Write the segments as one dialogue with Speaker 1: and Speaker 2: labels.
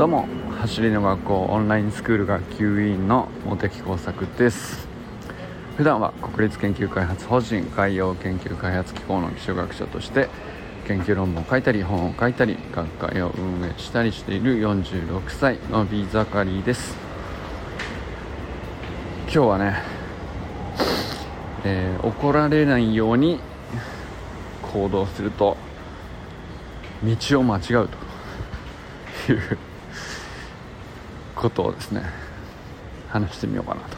Speaker 1: どうも走りの学校オンラインスクール学級委員の茂木耕作です。普段は国立研究開発法人海洋研究開発機構の基礎学者として研究論文を書いたり本を書いたり学会を運営したりしている46歳のビーザカリーです。今日はね、えー、怒られないように行動すると道を間違うということをですね話してみようかなと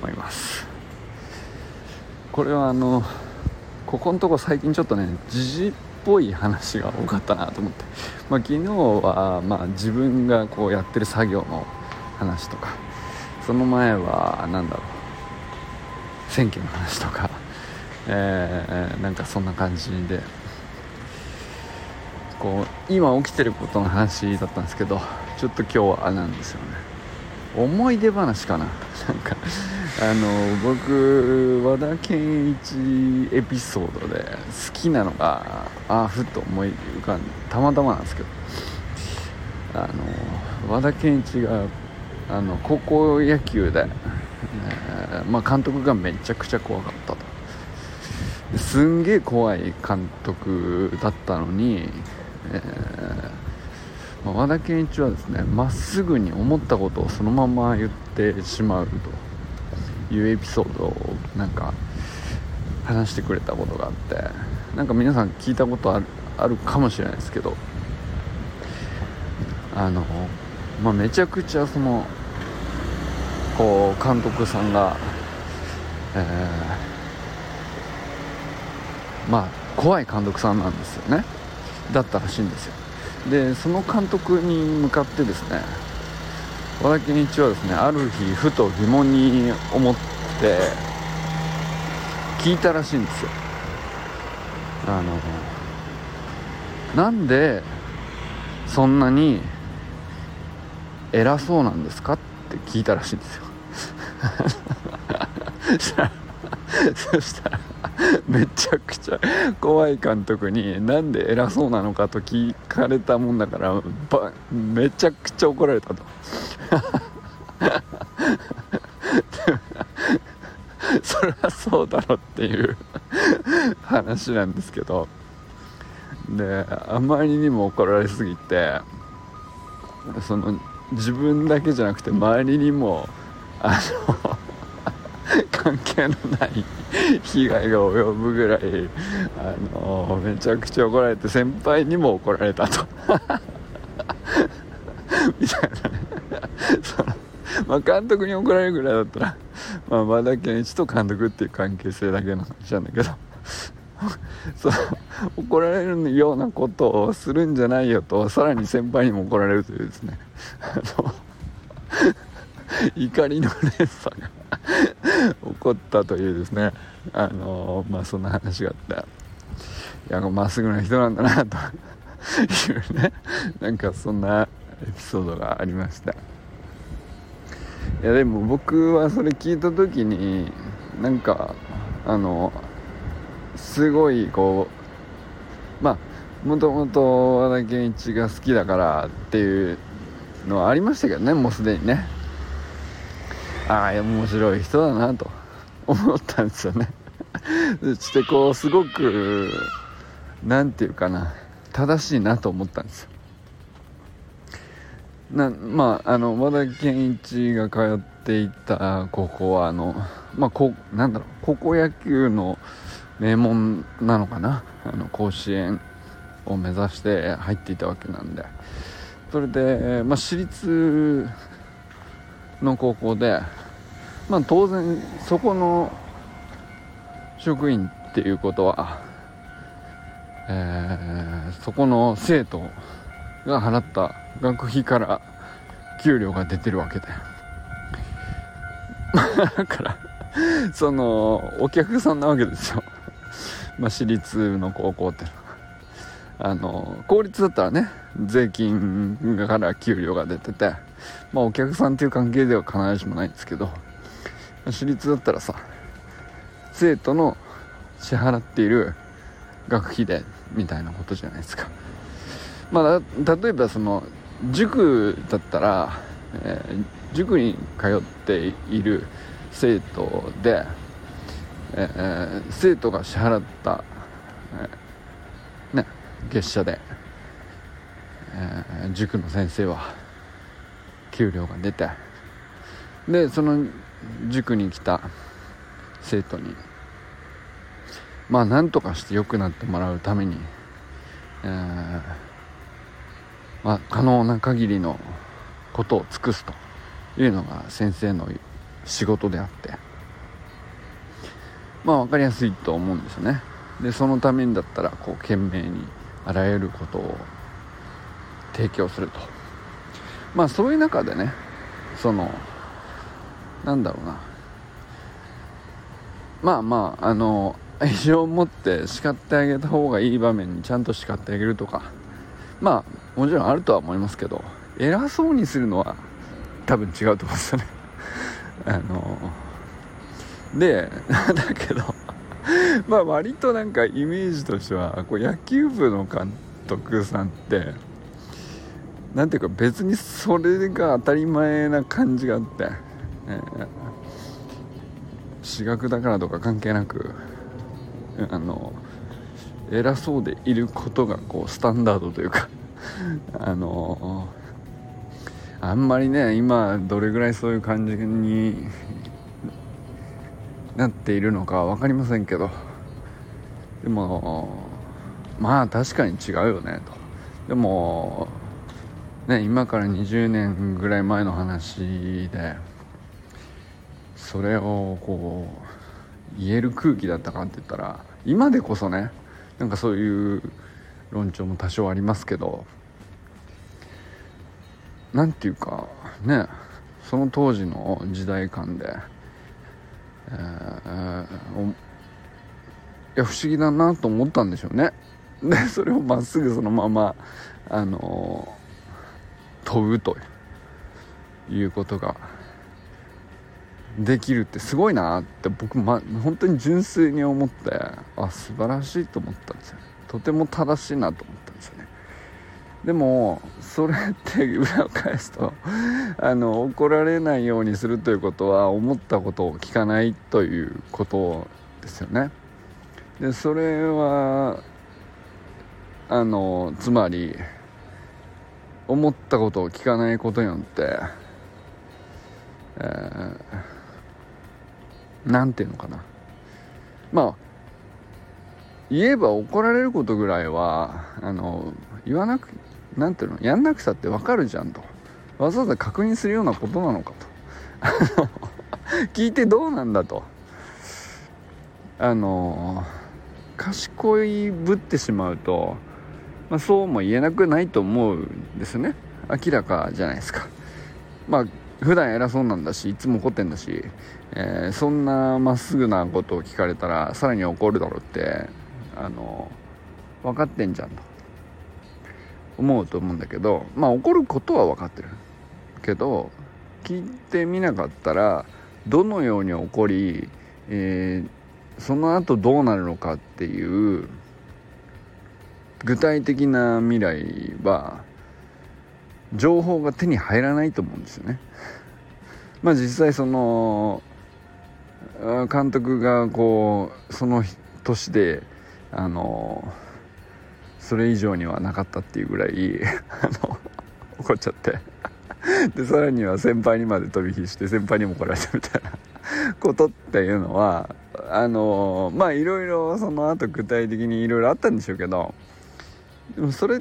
Speaker 1: 思います。これはあのここのとこ最近ちょっとね時事っぽい話が多かったなと思って、まあ、昨日はまあ自分がこうやってる作業の話とかその前は何だろう選挙の話とか、えー、なんかそんな感じでこう今起きてることの話だったんですけどちょっと今日はあれなんですよね。思い出話かな。なんかあの僕和田健一エピソードで好きなのがああふっと思い浮かんでたまたまなんですけどあの和田健一があの高校野球で、えー、まあ、監督がめちゃくちゃ怖かったと。すんげえ怖い監督だったのに、えーまあ、和田健一はですねまっすぐに思ったことをそのまま言ってしまうと。いうエピソードをなんか話してくれたことがあって。なんか皆さん聞いたことあるあるかもしれないですけど。あの、まあ、めちゃくちゃそのこう監督さんが、えー、まあ怖い監督さんなんですよね。だったらしいんですよ。でその監督に向かってですね和田健一はですねある日ふと疑問に思って聞いたらしいんですよ。あのなんでそんなに偉そうなんですか？って聞いたらしいんですよ。そしたらめちゃくちゃ怖い監督になんで偉そうなのかと聞かれたもんだからめちゃくちゃ怒られたと。そりゃそうだろっていう話なんですけど。であまりにも怒られすぎてその自分だけじゃなくて周りにもあの関係のない被害が及ぶぐらいあのめちゃくちゃ怒られて先輩にも怒られたと。みたいなね。そのまあ監督に怒られるぐらいだったら、まあ、和田健一と監督っていう関係性だけの話なんだけど。そう怒られるようなことをするんじゃないよとさらに先輩にも怒られるというですね。あの 怒りの連鎖が。起こったというですね。あのまあそんな話があっていやまっすぐな人なんだなと。いうね。なんかそんなエピソードがありました。いやでも僕はそれ聞いた時になんかあのすごいこうまあもともと和田健一が好きだからっていうのはありましたけどねもうすでにね。ああ面白い人だなと。思ったんですよね。そしてこうすごく何て言うかな。正しいなと思ったんですよ。なまああの和田健一が通っていた高校はあのまあこなんだろう高校野球の名門なのかな。あの甲子園を目指して入っていたわけなんで。それで、まあ、私立の高校で、まあ、当然そこの職員っていうことは、えー、そこの生徒が払った学費から給料が出てるわけで。だからそのお客さんなわけですよ、まあ、私立の高校って。あの公立だったらね税金から給料が出てて。まあお客さんっていう関係では必ずしもないんですけど私立だったらさ生徒の支払っている学費でみたいなことじゃないですか。まあ例えばその塾だったら、えー、塾に通っている生徒で、えー、生徒が支払った、えー、ね、月謝で、えー、塾の先生は給料が出てでその塾に来た生徒にまあなんとかして良くなってもらうために、えーまあ、可能な限りのことを尽くすというのが先生の仕事であってまあ分かりやすいと思うんですよね。でそのためにだったらこう懸命にあらゆることを提供すると。まあそういう中でねそのなんだろうな。まあまああの愛情を持って叱ってあげた方がいい場面にちゃんと叱ってあげるとか。まあもちろんあるとは思いますけど偉そうにするのは多分違うと思うんですよね。あので だけどまあ割となんかイメージとしてはこう野球部の監督さんってなんていうか別にそれが当たり前な感じがあって、えー、私学だからとか関係なく。あの偉そうでいることがこうスタンダードというか。あのあんまりね今どれぐらいそういう感じになっているのか分かりませんけど。でもまあ確かに違うよねと。でもね今から20年ぐらい前の話でそれをこう言える空気だったかって言ったら今でこそねなんかそういう論調も多少ありますけど何て言うかねその当時の時代感で、えー、いや不思議だなと思ったんでしょうね。でそれをまっすぐそのままあの飛ぶということができるってすごいなって僕、ま、本当に純粋に思ってあ素晴らしいと思ったんですよ。とても正しいなと思ったんですよね。でもそれって裏を返すと あの怒られないようにするということは思ったことを聞かないということですよね。でそれはあのつまり思ったことを聞かないことによって、えー何て言うのかな。まあ言えば怒られることぐらいはあの言わなく何ていうのやんなくたって分かるじゃんと。わざわざ確認するようなことなのかと。聞いてどうなんだと。あの賢いぶってしまうと、まあ、そうも言えなくないと思うんですね。明らかじゃないですか。まあ普段偉そうなんだしいつも怒ってんだし、えー、そんなまっすぐなことを聞かれたらさらに怒るだろうってあの分かってんじゃんと。思うと思うんだけどまあ怒ることは分かってる。けど聞いてみなかったらどのように起こり、えー、その後どうなるのかっていう具体的な未来は情報が手に入らないと思うんですよね。まあ実際その監督がこうその年であのそれ以上にはなかったっていうぐらい あの怒っちゃってでさらには先輩にまで飛び火して先輩にも怒られたみたいなことっていうのはあのまあいろいろその後具体的にいろいろあったんでしょうけどでもそれ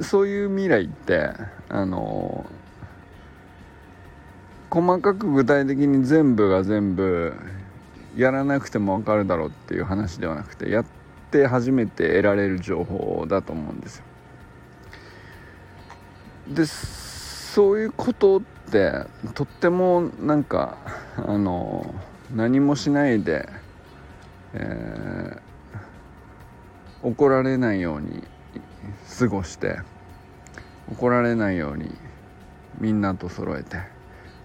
Speaker 1: そういう未来ってあの細かく具体的に全部が全部やらなくても分かるだろうっていう話ではなくてやって初めて得られる情報だと思うんですよ。でそういうことってとってもなんかあの何もしないで、えー、怒られないように過ごして怒られないようにみんなと揃えて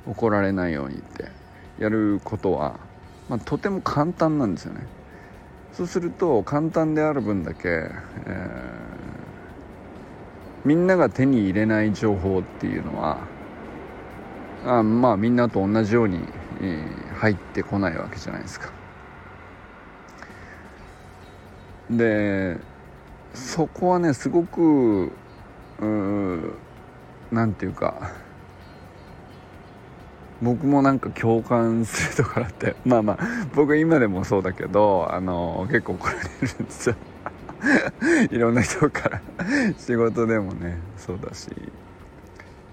Speaker 1: 怒られないようにってやることは、まあ、とても簡単なんですよねそうすると簡単である分だけ、えみんなが手に入れない情報っていうのはあまあみんなと同じように、えー、入ってこないわけじゃないですか。でそこはねすごく何て言うか僕もなんか共感するところってまあまあ僕今でもそうだけどあの結構怒られるんですよ。いろんな人から仕事でもねそうだし。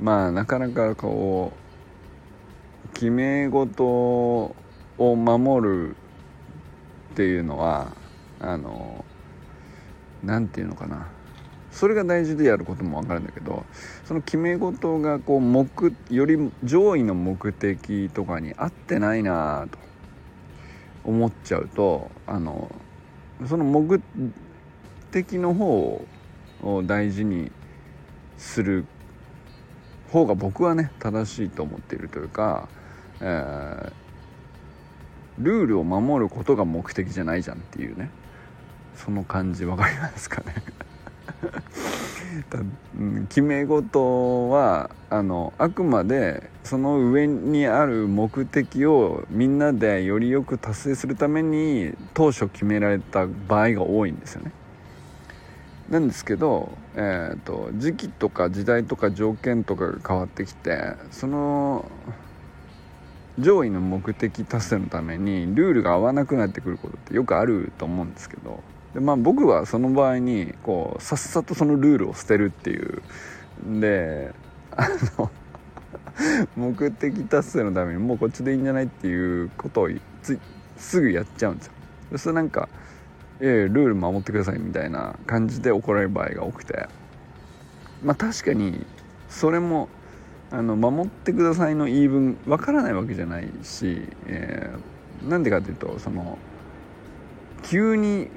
Speaker 1: まあなかなかこう決め事を守るっていうのはあの何て言うのかな。それが大事でやることも分かるんだけどその決め事がこう目より上位の目的とかに合ってないなと思っちゃうとあのその目的の方を大事にする方が僕はね正しいと思っているというか、えー、ルールを守ることが目的じゃないじゃんっていうね。その感じ分かりますかね？決め事はあのあくまでその上にある目的をみんなでよりよく達成するために当初決められた場合が多いんですよね。なんですけど、えーと、時期とか時代とか条件とかが変わってきてその上位の目的達成のためにルールが合わなくなってくることってよくあると思うんですけどでまあ僕はその場合にこうさっさとそのルールを捨てるっていう。であの 目的達成のためにもうこっちでいいんじゃないっていうことをすぐやっちゃうんですよ。それなんか「ええルール守ってください」みたいな感じで怒られる場合が多くて。まあ確かにそれもあの守ってくださいの言い分わからないわけじゃないし、えー、なんでかっていうとその急に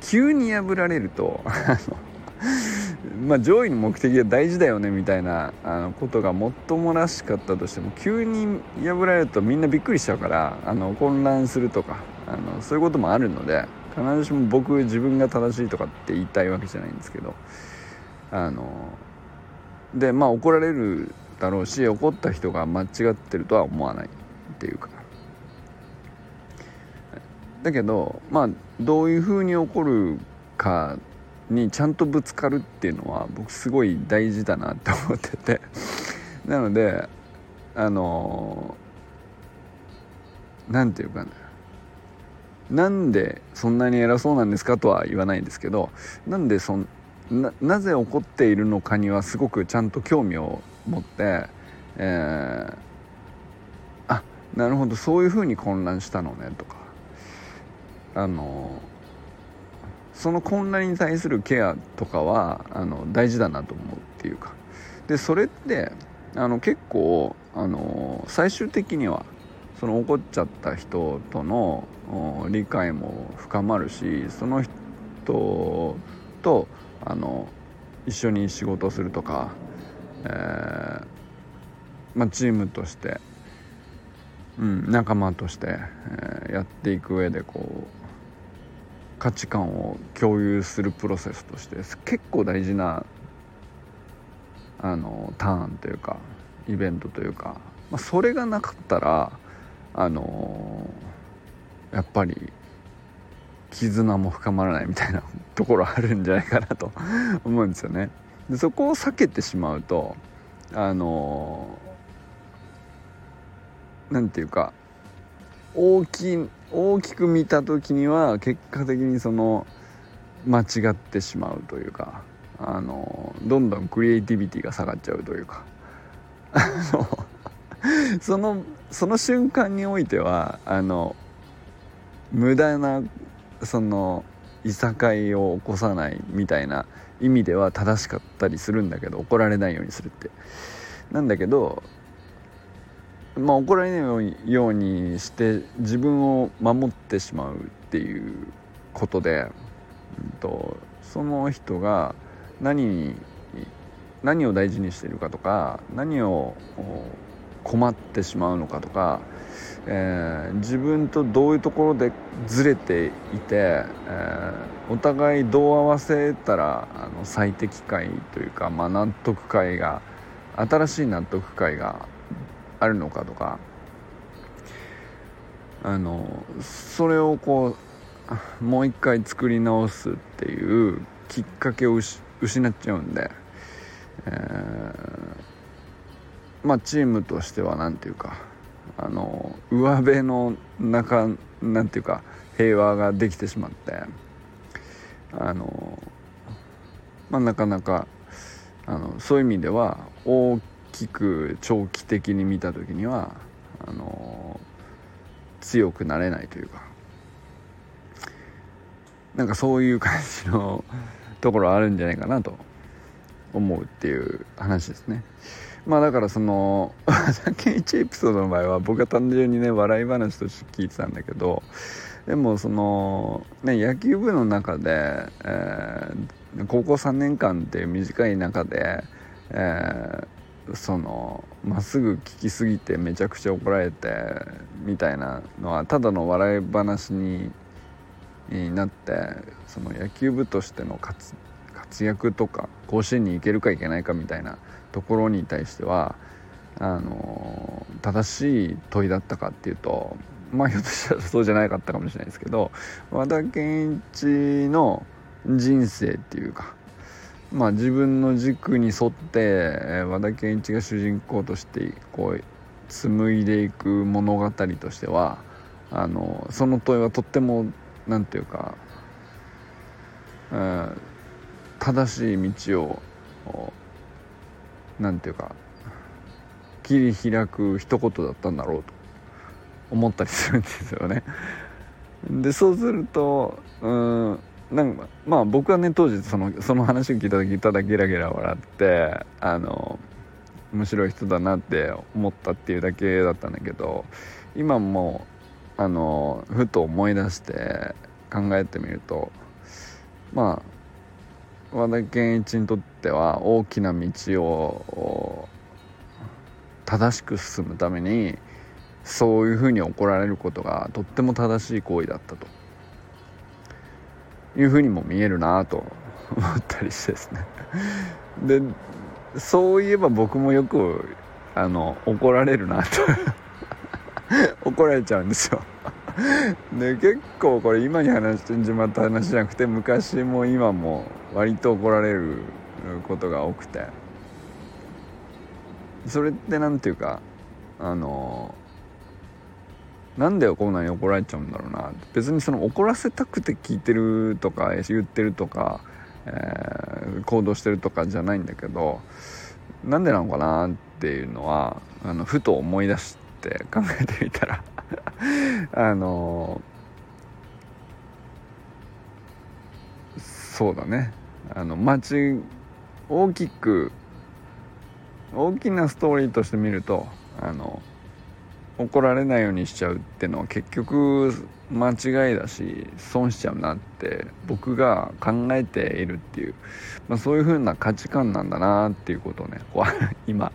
Speaker 1: 急に破られると まあ上位の目的が大事だよねみたいなあのことがもっともらしかったとしても急に破られるとみんなびっくりしちゃうからあの混乱するとかあのそういうこともあるので必ずしも僕自分が正しいとかって言いたいわけじゃないんですけどあのでまあ怒られるだろうし怒った人が間違ってるとは思わないっていうか。だけどまあどういうふうに起こるかにちゃんとぶつかるっていうのは僕すごい大事だなって思ってて。なのであの何て言うかな。なんでそんなに偉そうなんですかとは言わないんですけどなんでそんななぜ起こっているのかにはすごくちゃんと興味を持って、えー、あなるほどそういうふうに混乱したのねとか。あのその混乱に対するケアとかはあの大事だなと思うっていうか。でそれってあの結構あの最終的にはその怒っちゃった人との理解も深まるしその人とあの一緒に仕事するとか、えーまあ、チームとして、うん、仲間として、えー、やっていく上でこう価値観を共有するプロセスとして結構大事なあのターンというかイベントというか、まあ、それがなかったらあのやっぱり絆も深まらないみたいな ところあるんじゃないかなと 思うんですよね。でそこを避けてしまうとあの何て言うか大きい大きく見た時には結果的にその間違ってしまうというかあのどんどんクリエイティビティが下がっちゃうというか。そのその瞬間においてはあの無駄なそのいさかいを起こさないみたいな意味では正しかったりするんだけど怒られないようにするって。なんだけどまあ、怒られないようにして自分を守ってしまうっていうことで、うんと、その人が何何を大事にしているかとか何を困ってしまうのかとか、えー、自分とどういうところでずれていて、えー、お互いどう合わせたらあの最適解というか、まあ、納得解が新しい納得解があるのかとかあのそれをこうもう一回作り直すっていうきっかけを失っちゃうんで、えー、まあチームとしては何ていうかあの上辺の中なんていうか平和ができてしまってあの、まあ、なかなかあのそういう意味では大きく長期的に見た時にはあの強くなれないというかなんかそういう感じの ところあるんじゃないかなと思うっていう話ですね。まあだからそのケンイチエピソードの場合は僕は単純にね笑い話として聞いてたんだけどでもそのね野球部の中で、えー、高校3年間っていう短い中で、えー、そのまっすぐ聞きすぎてめちゃくちゃ怒られてみたいなのはただの笑い話になってその野球部としての活躍とか甲子園に行けるか行けないかみたいなところに対してはあの正しい問いだったかっていうとまあひょっとしたらそうじゃなかったかもしれないですけど和田健一の人生っていうかまあ自分の軸に沿って和田健一が主人公としてこう紡いでいく物語としてはあのその問いはとっても何て言うか、うん、正しい道を何て言うか切り開く一言だったんだろうと思ったりするんですよね。でそうするとうんなんかまあ僕はね当時そのその話を聞いた時ただゲラゲラ笑ってあの面白い人だなって思ったっていうだけだったんだけど今もあのふと思い出して考えてみるとまあ和田健一にとっては大きな道を正しく進むためにそういうふうに怒られることがとっても正しい行為だったと。いうふうにも見えるなと思ったりしてですね。でそういえば僕もよくあの怒られるなと。怒られちゃうんですよ。で結構これ今に話してしまった話じゃなくて昔も今も割と怒られることが多くて。それって何ていうかあのなんでこんなに怒られちゃうんだろうな。別にその怒らせたくて聞いてるとか言ってるとか、えー、行動してるとかじゃないんだけどなんでなのかなっていうのはあのふと思い出して考えてみたら あのそうだね。あの街大きく大きなストーリーとして見るとあの怒られないようにしちゃうってのは結局間違いだし損しちゃうなって僕が考えているっていう、まあ、そういう風な価値観なんだなっていうことをねこう 今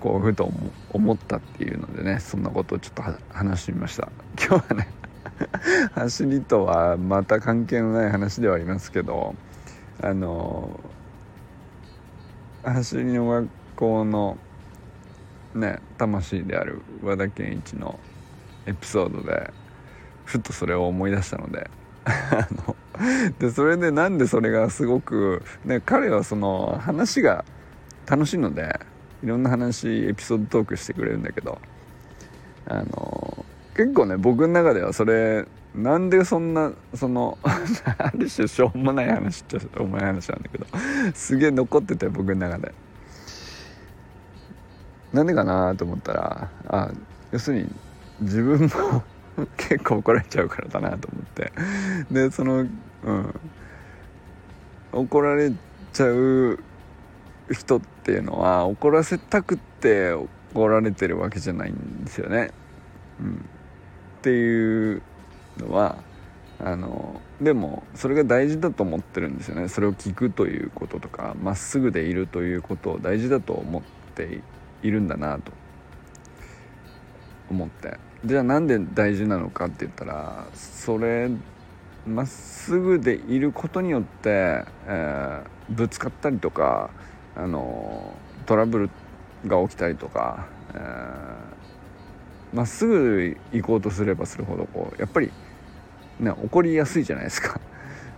Speaker 1: こうふと思ったっていうのでねそんなことをちょっと話してみました。今日はね 走りとはまた関係のない話ではありますけどあの走りの学校のね魂である和田健一のエピソードでふっとそれを思い出したので あのでそれでなんでそれがすごく、ね、彼はその話が楽しいのでいろんな話エピソードトークしてくれるんだけどあの結構ね僕の中ではそれなんでそんなその ある種しょうもない話っちゃしょうもない話なんだけどすげえ残ってて僕の中で。なんでかなと思ったらあ要するに自分も 結構怒られちゃうからだなと思って。でそのうん。怒られちゃう人っていうのは怒らせたくって怒られてるわけじゃないんですよね。うん、っていうのはあのでもそれが大事だと思ってるんですよね。それを聞くということとかまっすぐでいるということを大事だと思っているんだなと思ってじゃあなんで大事なのかって言ったらそれまっすぐでいることによって、えー、ぶつかったりとかあのトラブルが起きたりとかま、えー、っすぐ行こうとすればするほどこうやっぱり、ね、起こりやすいじゃないですか。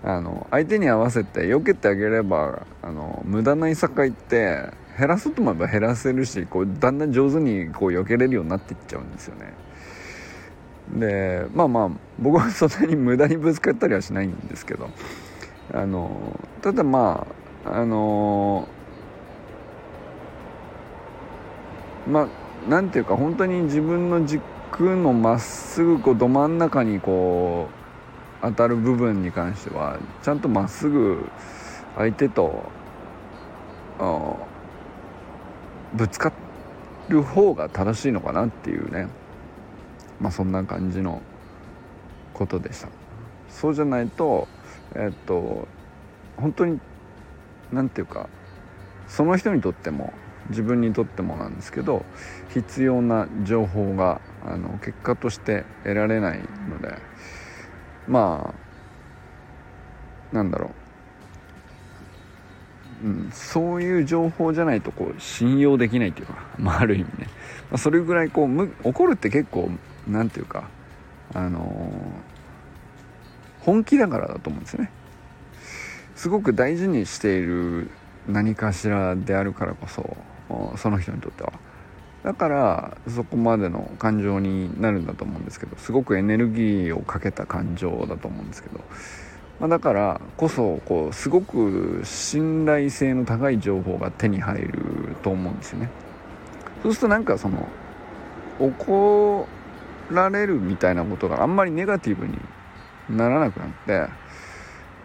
Speaker 1: あの相手に合わせて避けてあげればあの無駄ないさかいって減らそうと思えば減らせるしこうだんだん上手にこう避けれるようになっていっちゃうんですよね。でまあまあ僕はそんなに無駄にぶつかったりはしないんですけどあのただまああのまあなんていうか本当に自分の軸のまっすぐこうど真ん中にこう当たる部分に関してはちゃんとまっすぐ相手とあぶつかる方が正しいのかなっていうね。まあそんな感じのことでした。そうじゃないとえっと本当に何て言うかその人にとっても自分にとってもなんですけど必要な情報があの結果として得られないのでまあなんだろう、そういう情報じゃないとこう信用できないっていうか、まあ、ある意味ね、まあ、それぐらいこうむ怒るって結構何て言うかあのー、本気だからだと思うんですよね。すごく大事にしている何かしらであるからこそその人にとっては。だからそこまでの感情になるんだと思うんですけどすごくエネルギーをかけた感情だと思うんですけど、まあ、だからこそこうすごく信頼性の高い情報が手に入ると思うんですよね。そうするとなんかその怒られるみたいなことがあんまりネガティブにならなくなって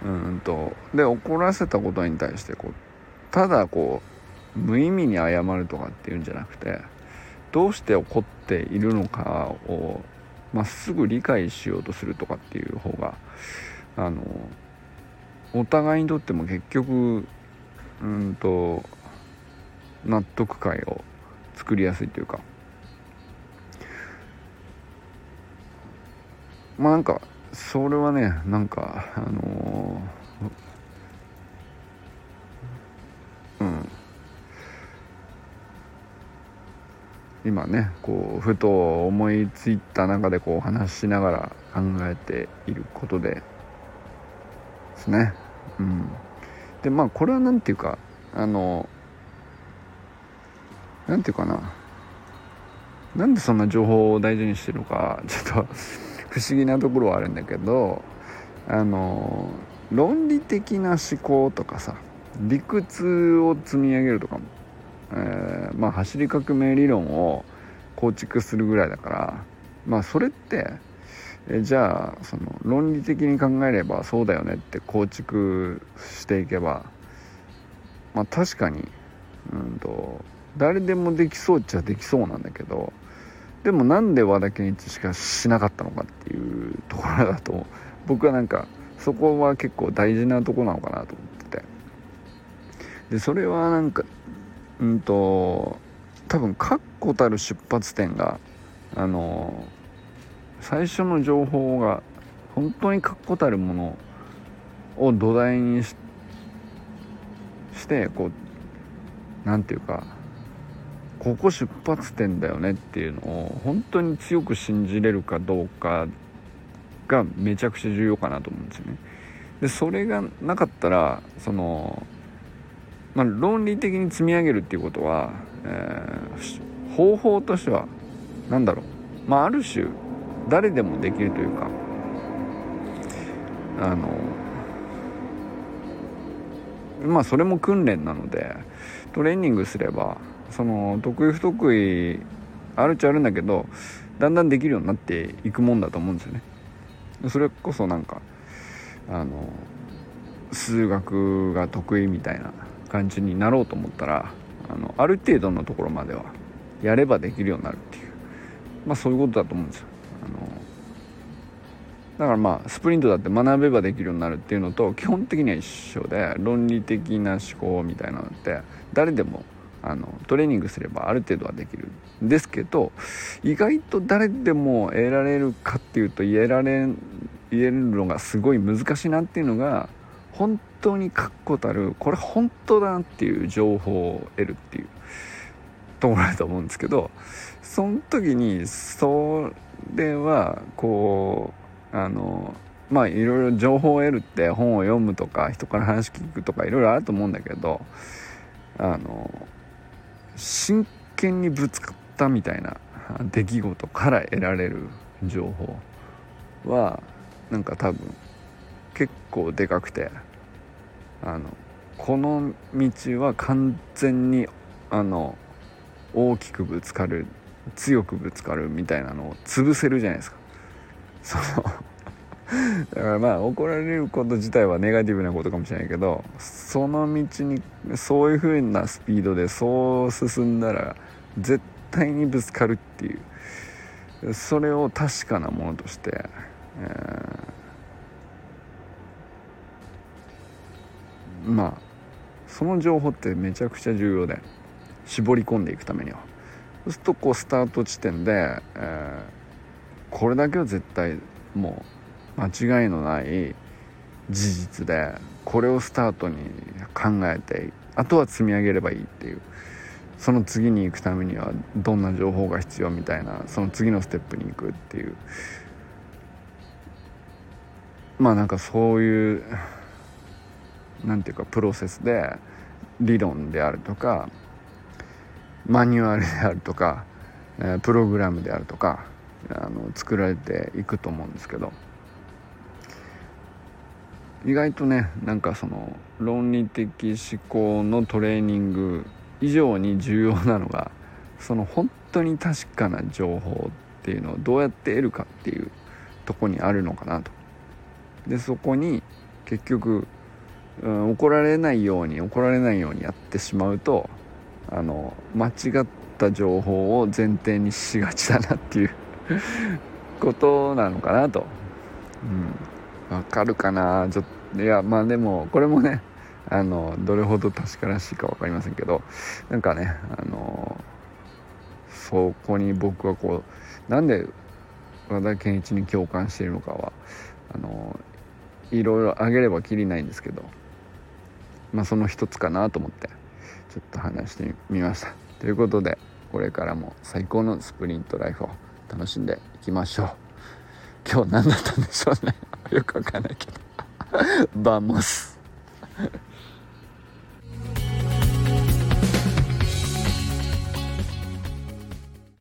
Speaker 1: うんとで怒らせたことに対してこうただこう無意味に謝るとかっていうんじゃなくてどうして怒っているのかをまっすぐ理解しようとするとかっていう方があのお互いにとっても結局うんと納得感を作りやすいというか。まあなんかそれはねなんかあのー、うん。今ねこうふと思いついた中でこう話しながら考えていることで。ですね。うん。でまあこれは何て言うかあの何て言うかな。なんでそんな情報を大事にしてるのかちょっと不思議なところはあるんだけどあの論理的な思考とかさ理屈を積み上げるとかも、えー、まあ走り革命理論を構築するぐらいだからまあそれってえじゃあその論理的に考えればそうだよねって構築していけばまあ確かにうんと誰でもできそうっちゃできそうなんだけどでもなんで和田健一しかしなかったのかっていうところだと僕はなんかそこは結構大事なとこなのかなと思ってて。でそれはなんかうんと多分確固たる出発点があの最初の情報が本当に確固たるものを土台にしてこう何て言うかここ出発点だよねっていうのを本当に強く信じれるかどうかがめちゃくちゃ重要かなと思うんですよね。でそれがなかったらその、まあ、論理的に積み上げるっていうことは、えー、方法としては何だろう、まあ、ある種誰でもできるというかあのまあそれも訓練なのでトレーニングすればその得意不得意あるっちゃあるんだけどだんだんできるようになっていくもんだと思うんですよね。それこそなんかあの数学が得意みたいな感じになろうと思ったらあのある程度のところまではやればできるようになるっていうまあそういうことだと思うんですよ。だからまあスプリントだって学べばできるようになるっていうのと基本的には一緒で論理的な思考みたいなのって誰でもあのトレーニングすればある程度はできるんですけど意外と誰でも得られるかっていうと言えられ言えるのがすごい難しいなっていうのが本当に確固たるこれ本当だなっていう情報を得るっていうところだと思うんですけどその時にそれはこうあのまあいろいろ情報を得るって本を読むとか人から話聞くとかいろいろあると思うんだけどあの真剣にぶつかったみたいな出来事から得られる情報はなんか多分結構でかくてあのこの道は完全にあの大きくぶつかる強くぶつかるみたいなのを潰せるじゃないですか。その だからまあ怒られること自体はネガティブなことかもしれないけどその道にそういう風なスピードでそう進んだら絶対にぶつかるっていうそれを確かなものとして、えー、まあその情報ってめちゃくちゃ重要で絞り込んでいくためには。そうするとこうスタート地点で、えー、これだけは絶対もう間違いのない事実でこれをスタートに考えてあとは積み上げればいいっていう。その次に行くためにはどんな情報が必要みたいなその次のステップに行くっていう。まあなんかそういうなんていうかプロセスで理論であるとかマニュアルであるとかプログラムであるとかあの作られていくと思うんですけど。意外とねなんかその論理的思考のトレーニング以上に重要なのがその本当に確かな情報っていうのをどうやって得るかっていうとこにあるのかなと。でそこに結局、うん、怒られないように怒られないようにやってしまうとあの間違った情報を前提にしがちだなっていう ことなのかなと。うん。わかるかな？ちょっといやまあでもこれもねあのどれほど確からしいか分かりませんけどなんかねあのそこに僕はこうなんで和田健一に共感しているのかはあのいろいろあげればきりないんですけどまあその一つかなと思って。ちょっと話してみました。ということでこれからも最高のスプリントライフを楽しんでいきましょう。今日何だったんでしょうね。よくわかんないけど。 Vamos。